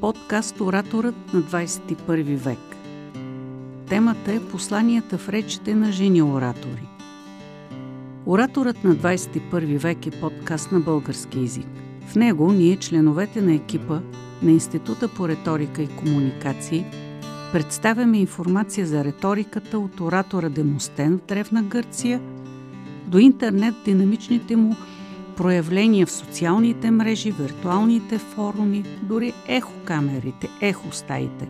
подкаст Ораторът на 21 век. Темата е посланията в речите на жени оратори. Ораторът на 21 век е подкаст на български язик. В него ние, членовете на екипа на Института по риторика и комуникации, представяме информация за риториката от оратора Демостен в Древна Гърция до интернет динамичните му проявления в социалните мрежи, виртуалните форуми, дори ехокамерите, ехостаите.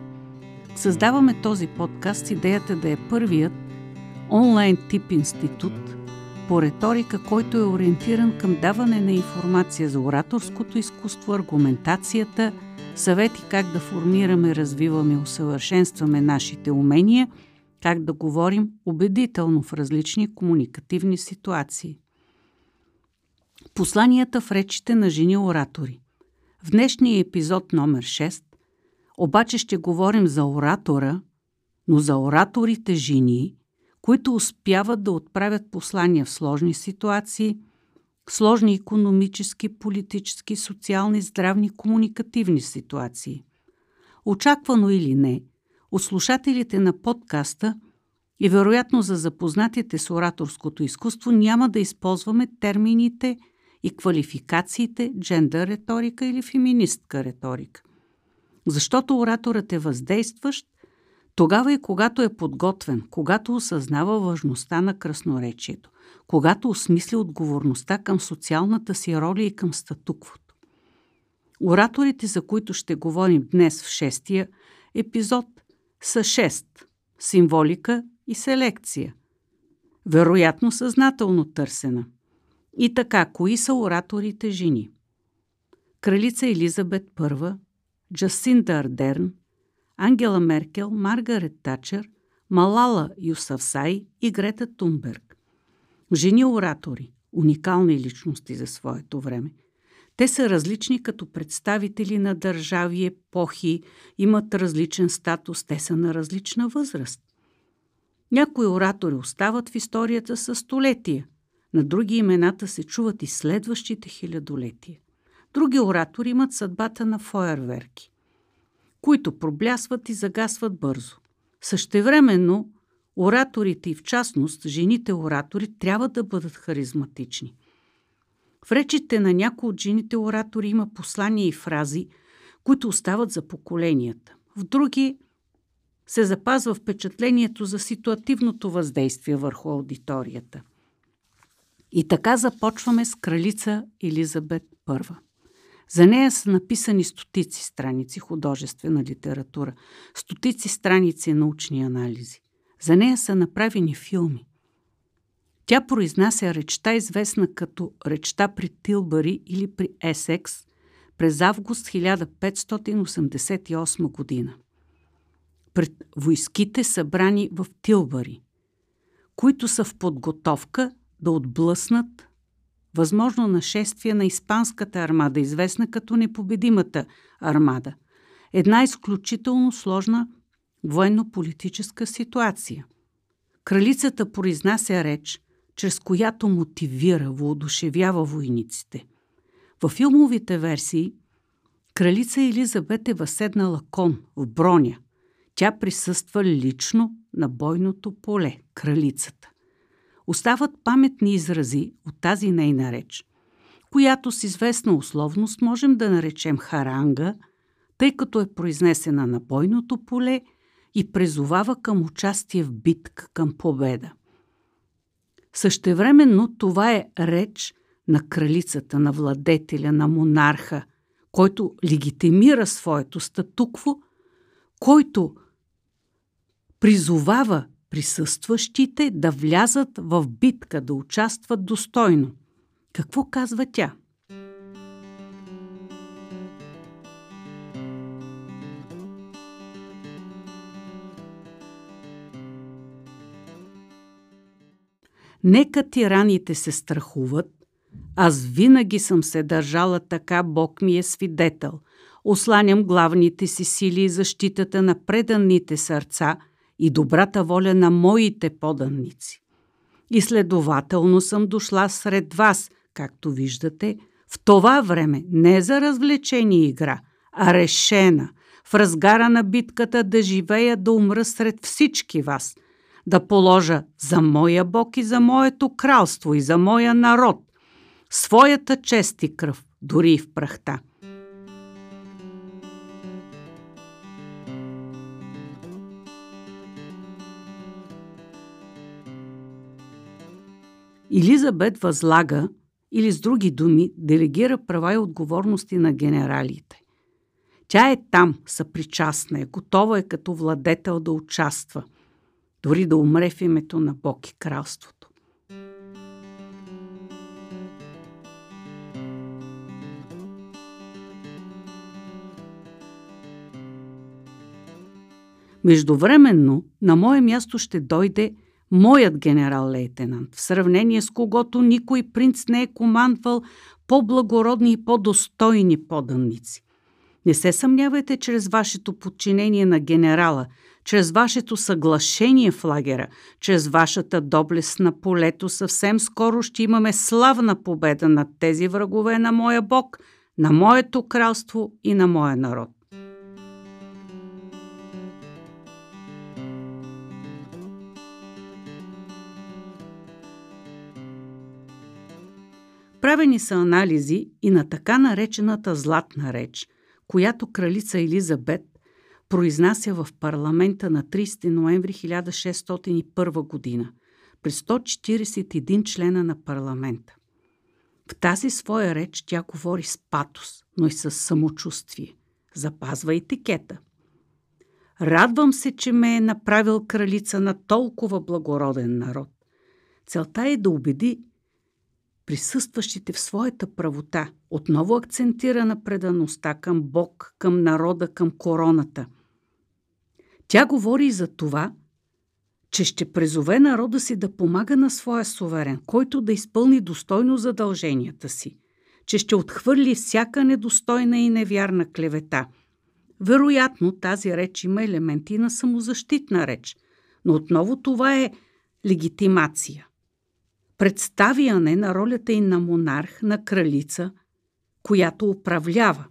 Създаваме този подкаст с идеята да е първият онлайн тип институт по риторика, който е ориентиран към даване на информация за ораторското изкуство, аргументацията, съвети как да формираме, развиваме, усъвършенстваме нашите умения, как да говорим убедително в различни комуникативни ситуации. Посланията в речите на жени оратори. В днешния епизод номер 6 обаче ще говорим за оратора, но за ораторите жени, които успяват да отправят послания в сложни ситуации, сложни економически, политически, социални, здравни, комуникативни ситуации. Очаквано или не, от слушателите на подкаста и вероятно за запознатите с ораторското изкуство няма да използваме термините – и квалификациите джендър риторика или феминистка риторика. Защото ораторът е въздействащ тогава и когато е подготвен, когато осъзнава важността на красноречието, когато осмисли отговорността към социалната си роля и към статуквото. Ораторите, за които ще говорим днес в шестия епизод, са шест – символика и селекция. Вероятно съзнателно търсена – и така, кои са ораторите жени? Кралица Елизабет I, Джасинда Ардерн, Ангела Меркел, Маргарет Тачер, Малала Юсавсай и Грета Тунберг. Жени оратори, уникални личности за своето време. Те са различни като представители на държави, епохи, имат различен статус, те са на различна възраст. Някои оратори остават в историята със столетия – на други имената се чуват и следващите хилядолетия. Други оратори имат съдбата на фойерверки, които проблясват и загасват бързо. Същевременно, ораторите и в частност жените оратори трябва да бъдат харизматични. В речите на някои от жените оратори има послания и фрази, които остават за поколенията. В други се запазва впечатлението за ситуативното въздействие върху аудиторията. И така започваме с кралица Елизабет I. За нея са написани стотици страници художествена литература, стотици страници научни анализи. За нея са направени филми. Тя произнася речта, известна като речта при Тилбари или при Есекс, през август 1588 година. Пред войските събрани в Тилбари, които са в подготовка да отблъснат възможно нашествие на Испанската армада, известна като непобедимата армада. Една изключително сложна военно-политическа ситуация. Кралицата произнася реч, чрез която мотивира, воодушевява войниците. Във филмовите версии кралица Елизабет е възседнала кон в броня. Тя присъства лично на бойното поле, кралицата остават паметни изрази от тази нейна реч, която с известна условност можем да наречем харанга, тъй като е произнесена на бойното поле и презовава към участие в битка, към победа. Същевременно това е реч на кралицата, на владетеля, на монарха, който легитимира своето статукво, който призовава присъстващите да влязат в битка, да участват достойно. Какво казва тя? Нека тираните се страхуват, аз винаги съм се държала така, Бог ми е свидетел. Осланям главните си сили и защитата на преданните сърца – и добрата воля на моите поданници. И следователно съм дошла сред вас, както виждате, в това време не за развлечение игра, а решена, в разгара на битката да живея, да умра сред всички вас, да положа за моя Бог и за моето кралство и за моя народ своята чест и кръв, дори и в прахта. Илизабет възлага, или с други думи, делегира права и отговорности на генералите. Тя е там, съпричастна е, готова е като владетел да участва, дори да умре в името на Бог и кралството. Междувременно на мое място ще дойде моят генерал-лейтенант, в сравнение с когото никой принц не е командвал по-благородни и по-достойни поданници. Не се съмнявайте чрез вашето подчинение на генерала, чрез вашето съглашение в лагера, чрез вашата доблест на полето, съвсем скоро ще имаме славна победа над тези врагове на моя Бог, на моето кралство и на моя народ. Правени са анализи и на така наречената златна реч, която кралица Елизабет произнася в парламента на 30 ноември 1601 година при 141 члена на парламента. В тази своя реч тя говори с патос, но и с самочувствие. Запазва етикета. Радвам се, че ме е направил кралица на толкова благороден народ. Целта е да убеди присъстващите в своята правота, отново акцентира на предаността към Бог, към народа, към короната. Тя говори за това, че ще презове народа си да помага на своя суверен, който да изпълни достойно задълженията си, че ще отхвърли всяка недостойна и невярна клевета. Вероятно тази реч има елементи на самозащитна реч, но отново това е легитимация представяне на ролята и на монарх, на кралица, която управлява.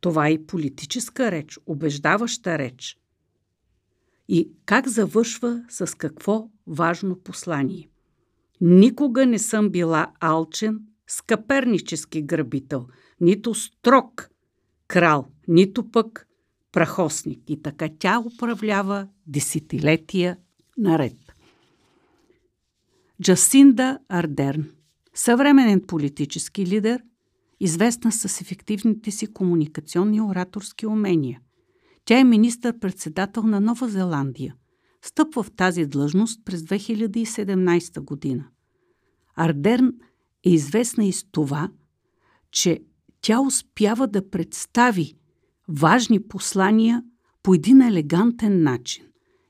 Това е и политическа реч, убеждаваща реч. И как завършва с какво важно послание. Никога не съм била алчен, скъпернически грабител, нито строг крал, нито пък прахосник. И така тя управлява десетилетия наред. Джасинда Ардерн, съвременен политически лидер, известна с ефективните си комуникационни ораторски умения. Тя е министър-председател на Нова Зеландия. Стъпва в тази длъжност през 2017 година. Ардерн е известна и с това, че тя успява да представи важни послания по един елегантен начин.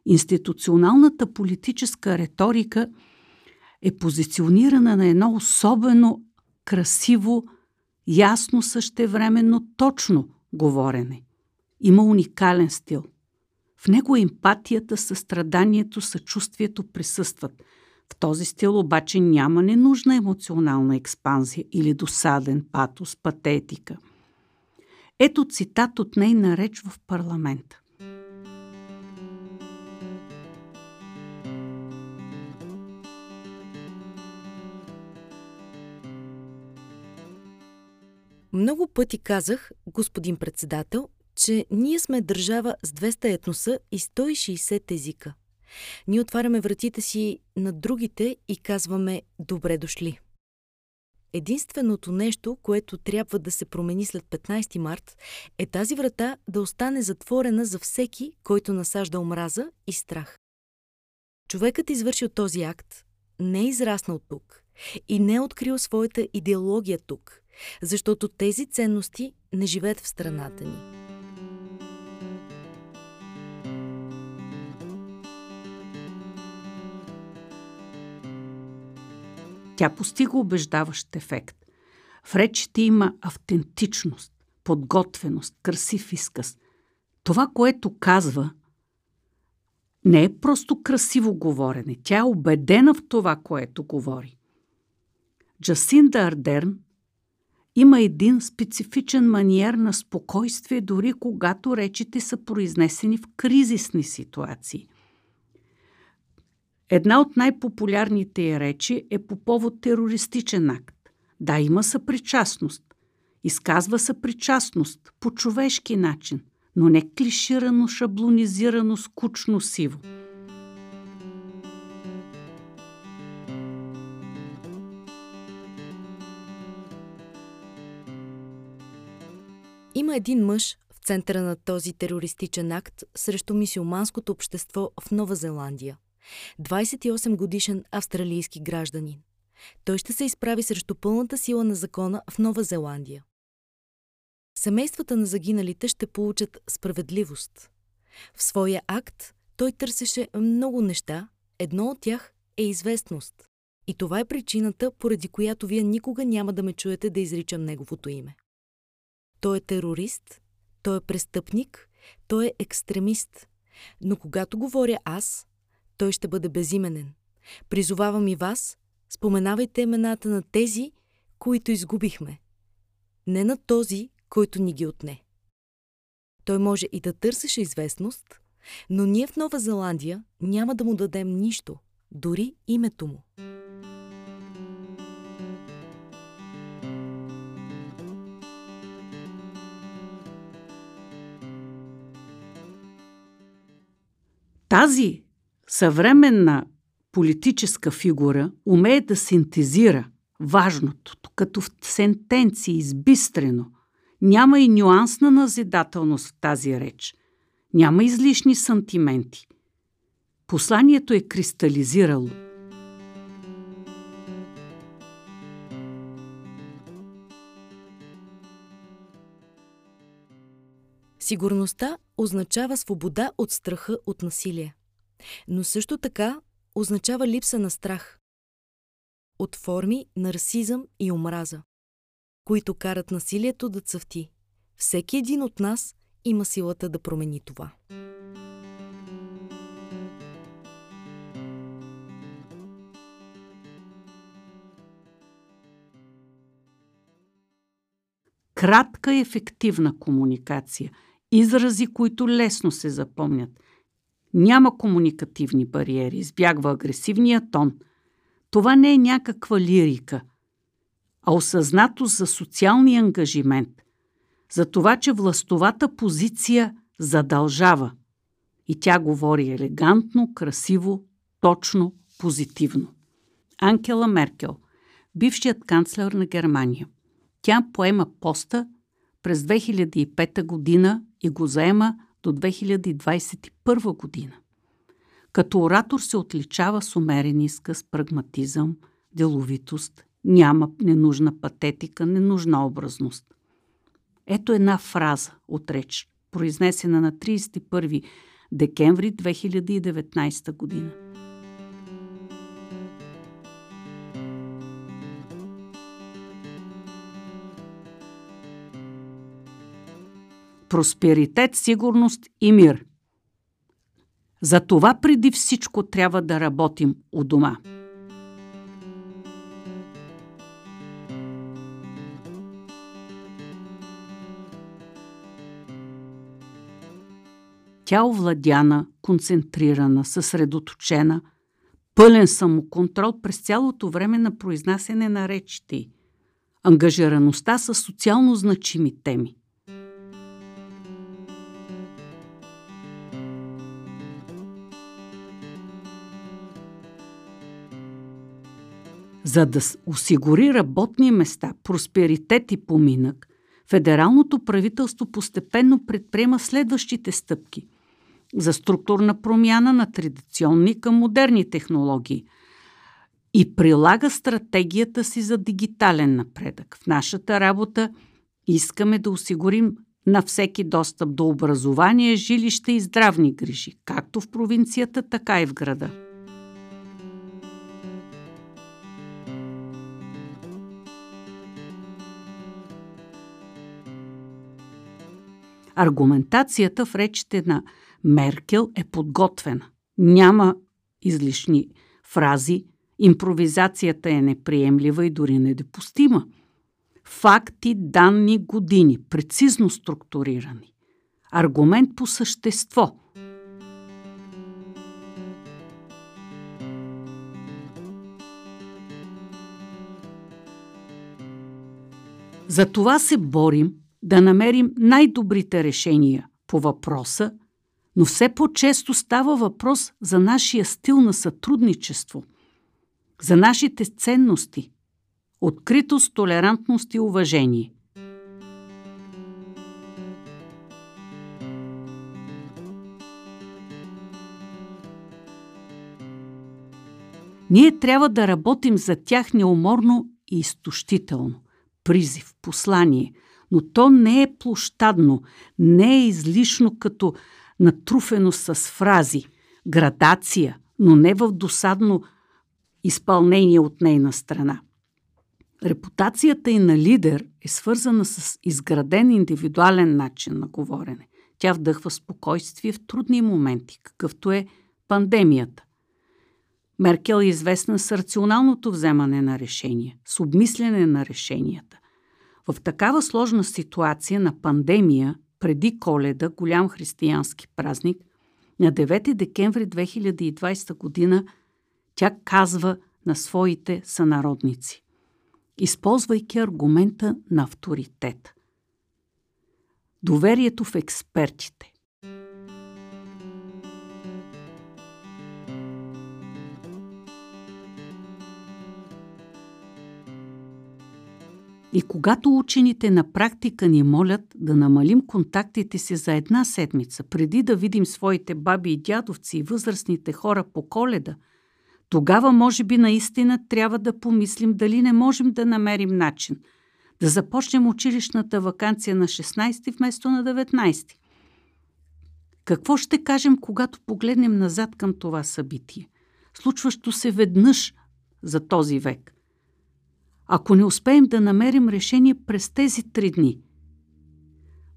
Институционалната политическа риторика – е позиционирана на едно особено красиво, ясно същевременно точно говорене. Има уникален стил. В него емпатията, състраданието, съчувствието присъстват. В този стил обаче няма ненужна емоционална експанзия или досаден патос, патетика. Ето цитат от нейна реч в парламента. Много пъти казах, господин председател, че ние сме държава с 200 етноса и 160 езика. Ние отваряме вратите си на другите и казваме «Добре дошли». Единственото нещо, което трябва да се промени след 15 март, е тази врата да остане затворена за всеки, който насажда омраза и страх. Човекът извършил този акт не е израснал тук и не е открил своята идеология тук – защото тези ценности не живеят в страната ни. Тя постига убеждаващ ефект. В речите има автентичност, подготвеност, красив изказ. Това, което казва, не е просто красиво говорене. Тя е убедена в това, което говори. Джасинда Ардерн има един специфичен маниер на спокойствие, дори когато речите са произнесени в кризисни ситуации. Една от най-популярните речи е по повод терористичен акт. Да, има съпричастност. Изказва съпричастност по човешки начин, но не клиширано, шаблонизирано, скучно, сиво. Един мъж в центъра на този терористичен акт срещу мисиоманското общество в Нова Зеландия. 28 годишен австралийски гражданин. Той ще се изправи срещу пълната сила на закона в Нова Зеландия. Семействата на загиналите ще получат справедливост. В своя акт той търсеше много неща, едно от тях е известност. И това е причината, поради която вие никога няма да ме чуете да изричам неговото име. Той е терорист, той е престъпник, той е екстремист. Но когато говоря аз, той ще бъде безименен. Призовавам и вас, споменавайте имената на тези, които изгубихме. Не на този, който ни ги отне. Той може и да търсеше известност, но ние в Нова Зеландия няма да му дадем нищо, дори името му. Тази съвременна политическа фигура умее да синтезира важното, като в сентенции, избистрено. Няма и нюанс на назидателност в тази реч. Няма излишни сантименти. Посланието е кристализирало. Сигурността означава свобода от страха от насилие. Но също така означава липса на страх. От форми на расизъм и омраза, които карат насилието да цъфти. Всеки един от нас има силата да промени това. Кратка и ефективна комуникация – изрази, които лесно се запомнят. Няма комуникативни бариери, избягва агресивния тон. Това не е някаква лирика, а осъзнато за социалния ангажимент, за това, че властовата позиция задължава. И тя говори елегантно, красиво, точно, позитивно. Анкела Меркел, бившият канцлер на Германия. Тя поема поста през 2005 година и го заема до 2021 година. Като оратор се отличава с умерен изказ, прагматизъм, деловитост, няма ненужна патетика, ненужна образност. Ето една фраза от реч, произнесена на 31 декември 2019 година. Просперитет, сигурност и мир. За това преди всичко трябва да работим у дома. Тя овладяна, концентрирана, съсредоточена, пълен самоконтрол през цялото време на произнасяне на речите ангажираността с социално значими теми – За да осигури работни места, просперитет и поминък, федералното правителство постепенно предприема следващите стъпки за структурна промяна на традиционни към модерни технологии и прилага стратегията си за дигитален напредък. В нашата работа искаме да осигурим на всеки достъп до образование, жилище и здравни грижи, както в провинцията, така и в града. Аргументацията в речите на Меркел е подготвена. Няма излишни фрази, импровизацията е неприемлива и дори недопустима. Факти, данни, години, прецизно структурирани. Аргумент по същество. За това се борим да намерим най-добрите решения по въпроса, но все по-често става въпрос за нашия стил на сътрудничество, за нашите ценности, откритост, толерантност и уважение. Ние трябва да работим за тях неуморно и изтощително. Призив, послание, но то не е площадно, не е излишно като натруфено с фрази, градация, но не в досадно изпълнение от нейна страна. Репутацията и на лидер е свързана с изграден индивидуален начин на говорене. Тя вдъхва спокойствие в трудни моменти, какъвто е пандемията. Меркел е известна с рационалното вземане на решения, с обмислене на решенията. В такава сложна ситуация на пандемия, преди коледа, голям християнски празник, на 9 декември 2020 година, тя казва на своите сънародници, използвайки аргумента на авторитет. Доверието в експертите, И когато учените на практика ни молят да намалим контактите си за една седмица, преди да видим своите баби и дядовци и възрастните хора по коледа, тогава може би наистина трябва да помислим дали не можем да намерим начин да започнем училищната вакансия на 16 вместо на 19. Какво ще кажем, когато погледнем назад към това събитие? Случващо се веднъж за този век ако не успеем да намерим решение през тези три дни.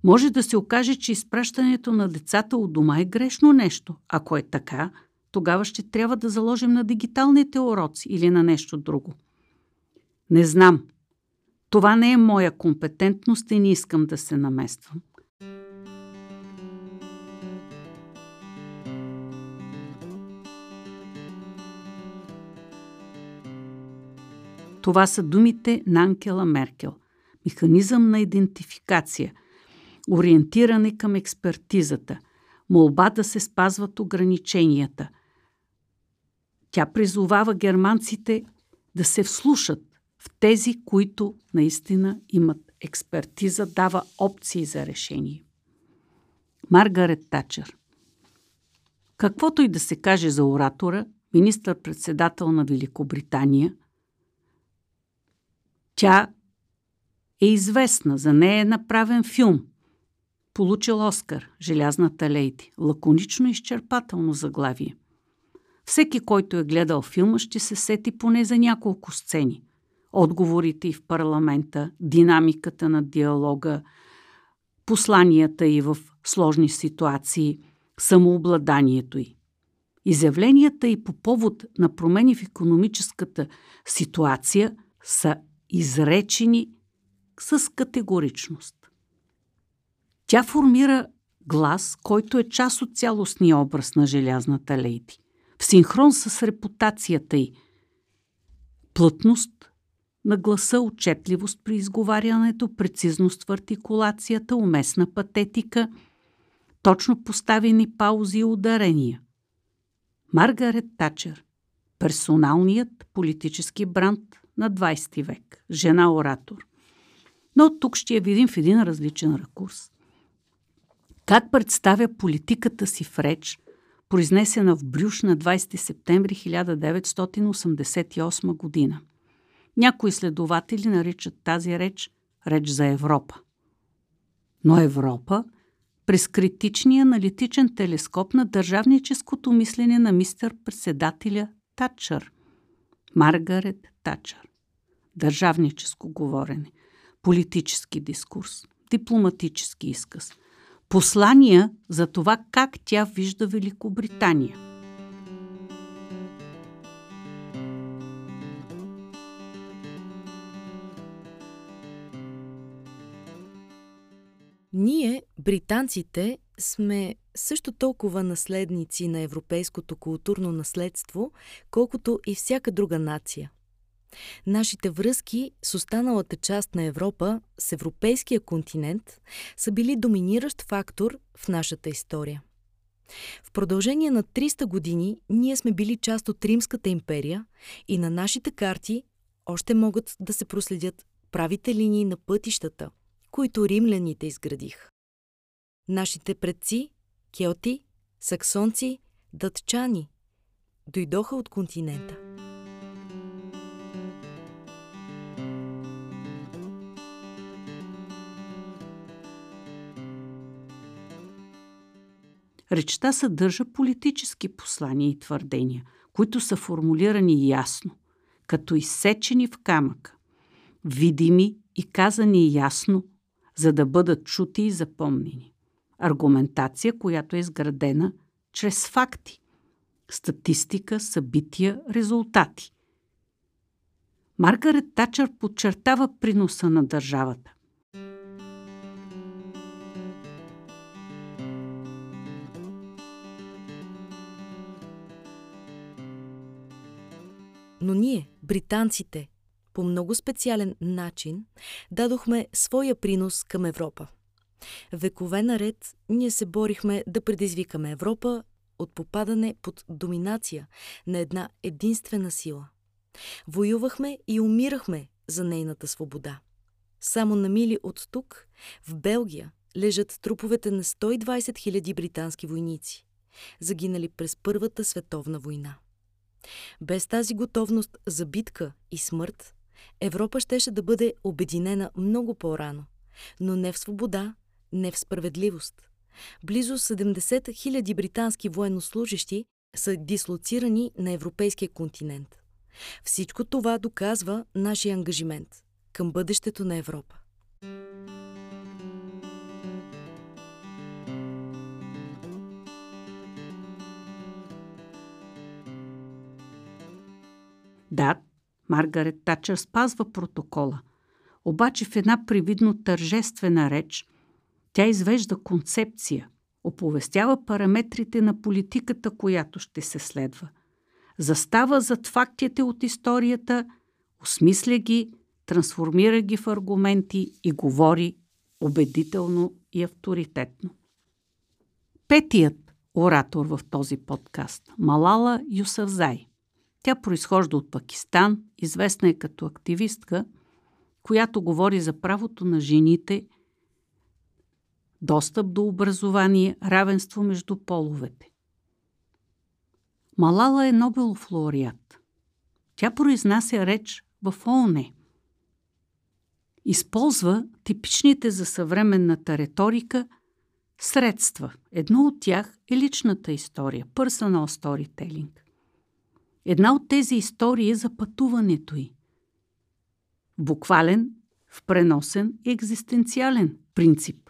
Може да се окаже, че изпращането на децата от дома е грешно нещо. Ако е така, тогава ще трябва да заложим на дигиталните уроци или на нещо друго. Не знам. Това не е моя компетентност и не искам да се намествам. Това са думите на Анкела Меркел. Механизъм на идентификация, ориентиране към експертизата, молба да се спазват ограниченията. Тя призовава германците да се вслушат в тези, които наистина имат експертиза, дава опции за решение. Маргарет Тачър Каквото и да се каже за оратора, министър-председател на Великобритания – тя е известна, за нея е направен филм. Получил Оскар, Желязната лейди. Лаконично изчерпателно заглавие. Всеки, който е гледал филма, ще се сети поне за няколко сцени. Отговорите и в парламента, динамиката на диалога, посланията и в сложни ситуации, самообладанието й. Изявленията и по повод на промени в економическата ситуация са изречени с категоричност. Тя формира глас, който е част от цялостния образ на Желязната лейди, в синхрон с репутацията й. Плътност на гласа, отчетливост при изговарянето, прецизност в артикулацията, уместна патетика, точно поставени паузи и ударения. Маргарет Тачер – персоналният политически бранд на 20 век. Жена-оратор. Но тук ще я видим в един различен ракурс. Как представя политиката си в реч, произнесена в Брюш на 20 септември 1988 година. Някои следователи наричат тази реч реч за Европа. Но Европа през критичния аналитичен телескоп на държавническото мислене на мистер-председателя Татчър, Маргарет Тачър държавническо говорене, политически дискурс, дипломатически изказ, послания за това как тя вижда Великобритания. Ние, британците, сме също толкова наследници на европейското културно наследство, колкото и всяка друга нация. Нашите връзки с останалата част на Европа, с европейския континент, са били доминиращ фактор в нашата история. В продължение на 300 години ние сме били част от Римската империя и на нашите карти още могат да се проследят правите линии на пътищата, които римляните изградих. Нашите предци, келти, саксонци, датчани, дойдоха от континента. Речта съдържа политически послания и твърдения, които са формулирани ясно, като изсечени в камъка, видими и казани ясно, за да бъдат чути и запомнени. Аргументация, която е изградена чрез факти, статистика, събития, резултати. Маргарет Тачър подчертава приноса на държавата. Но ние, британците, по много специален начин дадохме своя принос към Европа. Векове наред ние се борихме да предизвикаме Европа от попадане под доминация на една единствена сила. Воювахме и умирахме за нейната свобода. Само на мили от тук, в Белгия, лежат труповете на 120 000 британски войници, загинали през Първата световна война. Без тази готовност за битка и смърт, Европа щеше да бъде обединена много по-рано, но не в свобода, не в справедливост. Близо 70 000 британски военнослужащи са дислоцирани на европейския континент. Всичко това доказва нашия ангажимент към бъдещето на Европа. Да, Маргарет Тачър спазва протокола, обаче в една привидно тържествена реч тя извежда концепция, оповестява параметрите на политиката, която ще се следва. Застава зад фактите от историята, осмисля ги, трансформира ги в аргументи и говори убедително и авторитетно. Петият оратор в този подкаст – Малала Юсавзай. Тя произхожда от Пакистан, известна е като активистка, която говори за правото на жените, достъп до образование, равенство между половете. Малала е Нобелов лауреат. Тя произнася реч в ООН. Използва типичните за съвременната риторика средства. Едно от тях е личната история, personal storytelling – Една от тези истории е за пътуването й. Буквален, в преносен и екзистенциален принцип.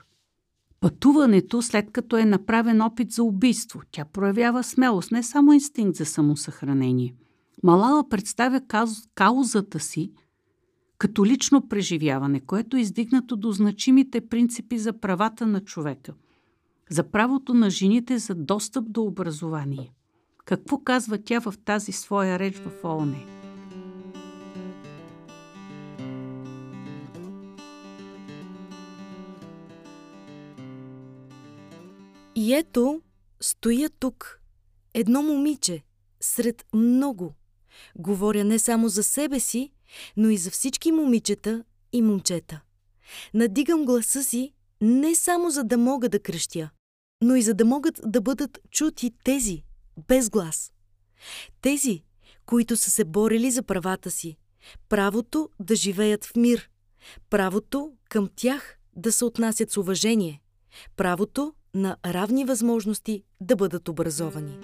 Пътуването, след като е направен опит за убийство, тя проявява смелост, не само инстинкт за самосъхранение. Малала представя каузата си като лично преживяване, което е издигнато до значимите принципи за правата на човека, за правото на жените за достъп до образование. Какво казва тя в тази своя реч в ООН? И ето, стоя тук, едно момиче, сред много. Говоря не само за себе си, но и за всички момичета и момчета. Надигам гласа си не само за да мога да кръщя, но и за да могат да бъдат чути тези, без глас. Тези, които са се борили за правата си, правото да живеят в мир, правото към тях да се отнасят с уважение, правото на равни възможности да бъдат образовани.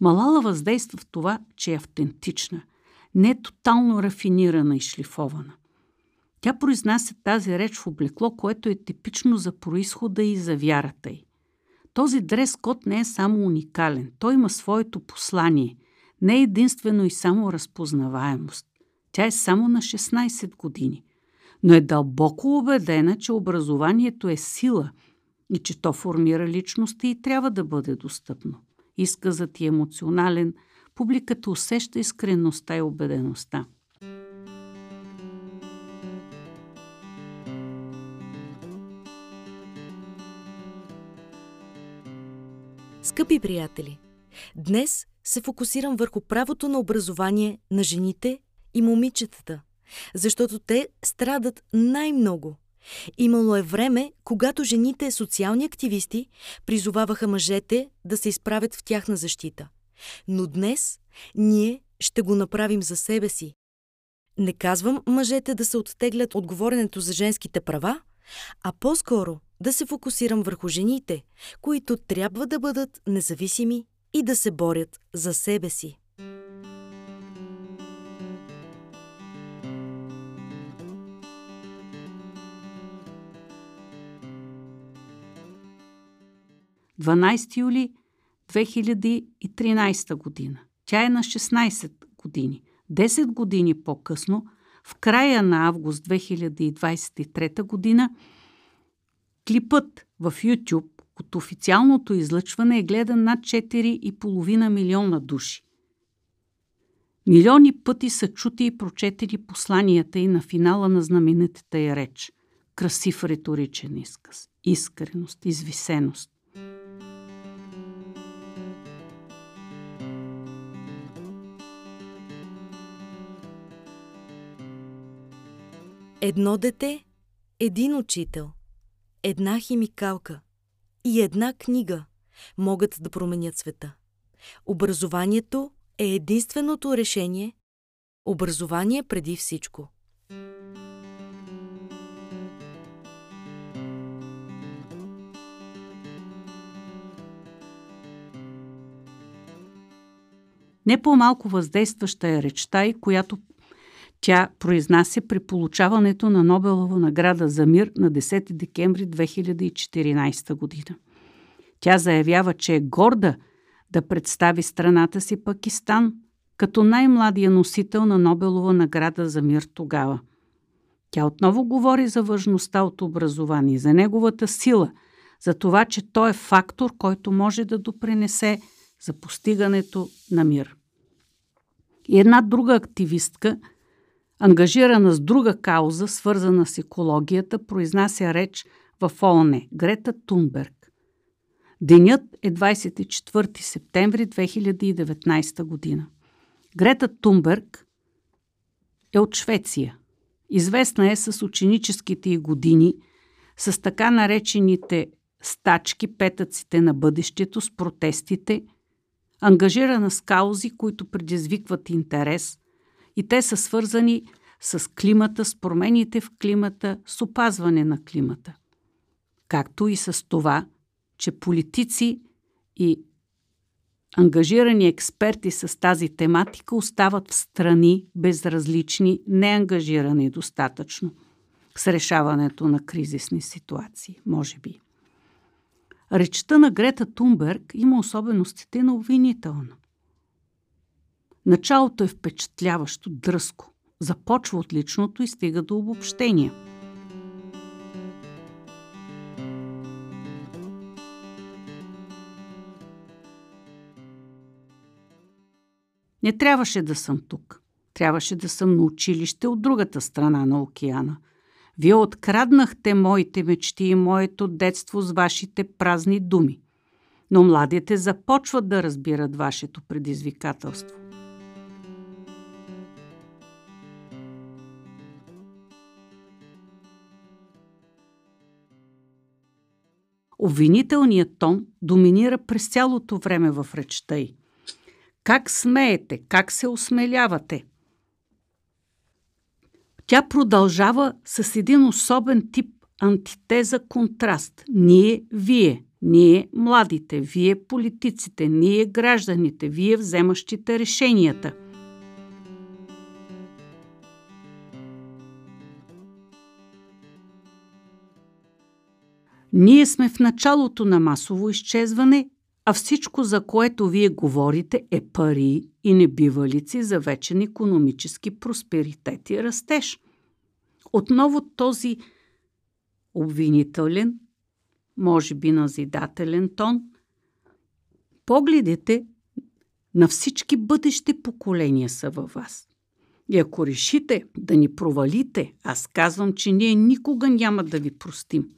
Малала въздейства в това, че е автентична, не тотално рафинирана и шлифована. Тя произнася тази реч в облекло, което е типично за происхода и за вярата й. Този дрес-код не е само уникален. Той има своето послание. Не е единствено и само разпознаваемост. Тя е само на 16 години. Но е дълбоко убедена, че образованието е сила и че то формира личности и трябва да бъде достъпно. Изказът и емоционален, публиката усеща искренността и убедеността. Скъпи приятели, днес се фокусирам върху правото на образование на жените и момичетата, защото те страдат най-много. Имало е време, когато жените социални активисти призоваваха мъжете да се изправят в тяхна защита. Но днес ние ще го направим за себе си. Не казвам мъжете да се оттеглят от говоренето за женските права, а по-скоро да се фокусирам върху жените, които трябва да бъдат независими и да се борят за себе си. Дванайсти юли 2013 година. Тя е на 16 години. 10 години по-късно, в края на август 2023 година, Клипът в YouTube от официалното излъчване е гледан над 4,5 милиона души. Милиони пъти са чути и прочетени посланията и на финала на знаменитата я реч. Красив риторичен изказ, искреност, извисеност. Едно дете, един учител – една химикалка и една книга могат да променят света. Образованието е единственото решение. Образование преди всичко. Не по-малко въздействаща е речта и която тя произнася при получаването на Нобелова награда за мир на 10 декември 2014 година. Тя заявява, че е горда да представи страната си Пакистан като най-младия носител на Нобелова награда за мир тогава. Тя отново говори за важността от образование, за неговата сила, за това, че той е фактор, който може да допринесе за постигането на мир. И една друга активистка – ангажирана с друга кауза, свързана с екологията, произнася реч в ООН – Грета Тунберг. Денят е 24 септември 2019 година. Грета Тунберг е от Швеция. Известна е с ученическите й години, с така наречените стачки, петъците на бъдещето, с протестите, ангажирана с каузи, които предизвикват интерес – и те са свързани с климата, с промените в климата, с опазване на климата. Както и с това, че политици и ангажирани експерти с тази тематика остават в страни безразлични, неангажирани достатъчно с решаването на кризисни ситуации, може би. Речта на Грета Тунберг има особеностите на обвинителна. Началото е впечатляващо, дръско. Започва от личното и стига до обобщения. Не трябваше да съм тук. Трябваше да съм на училище от другата страна на океана. Вие откраднахте моите мечти и моето детство с вашите празни думи. Но младите започват да разбират вашето предизвикателство. Обвинителният тон доминира през цялото време в речта й. Как смеете? Как се осмелявате? Тя продължава с един особен тип антитеза контраст. Ние, вие, ние, младите, вие, политиците, ние, гражданите, вие, вземащите решенията – Ние сме в началото на масово изчезване, а всичко, за което вие говорите, е пари и небивалици за вечен економически просперитет и растеж. Отново този обвинителен, може би назидателен тон, погледите на всички бъдещи поколения са във вас. И ако решите да ни провалите, аз казвам, че ние никога няма да ви простим.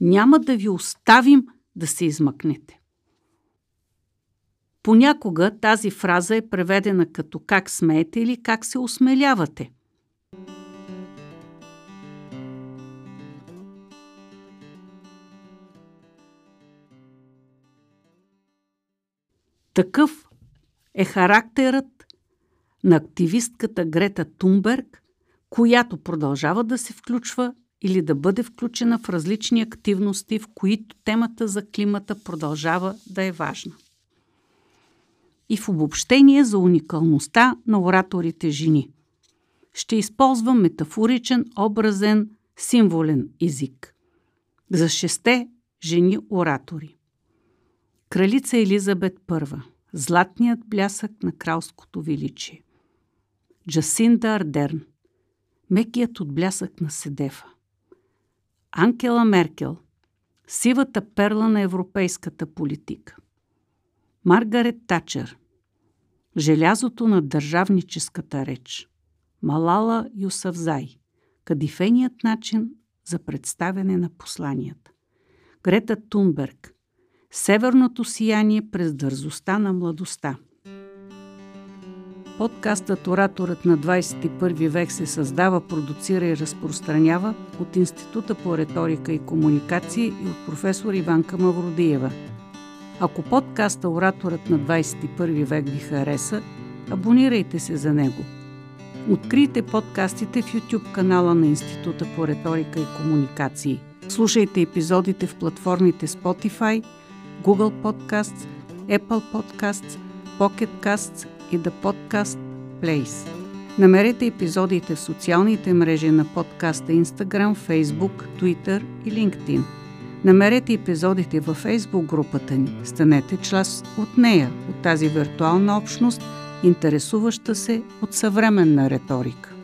Няма да ви оставим да се измъкнете. Понякога тази фраза е преведена като как смеете или как се осмелявате. Такъв е характерът на активистката Грета Тунберг, която продължава да се включва или да бъде включена в различни активности, в които темата за климата продължава да е важна. И в обобщение за уникалността на ораторите жени. Ще използвам метафоричен, образен, символен език. За шесте жени оратори. Кралица Елизабет I. Златният блясък на кралското величие. Джасинда Ардерн. Мекият отблясък на Седефа. Анкела Меркел. Сивата перла на европейската политика. Маргарет Тачер. Желязото на държавническата реч. Малала Юсавзай. Кадифеният начин за представяне на посланията. Грета Тунберг. Северното сияние през дързостта на младостта. Подкастът Ораторът на 21 век се създава, продуцира и разпространява от Института по риторика и комуникации и от професор Иванка Мавродиева. Ако подкаста Ораторът на 21 век ви хареса, абонирайте се за него. Открийте подкастите в YouTube канала на Института по риторика и комуникации. Слушайте епизодите в платформите Spotify – Google Podcasts, Apple Podcasts, Pocket Casts и The Podcast Place. Намерете епизодите в социалните мрежи на подкаста Instagram, Facebook, Twitter и LinkedIn. Намерете епизодите във Facebook групата ни. Станете част от нея, от тази виртуална общност, интересуваща се от съвременна риторика.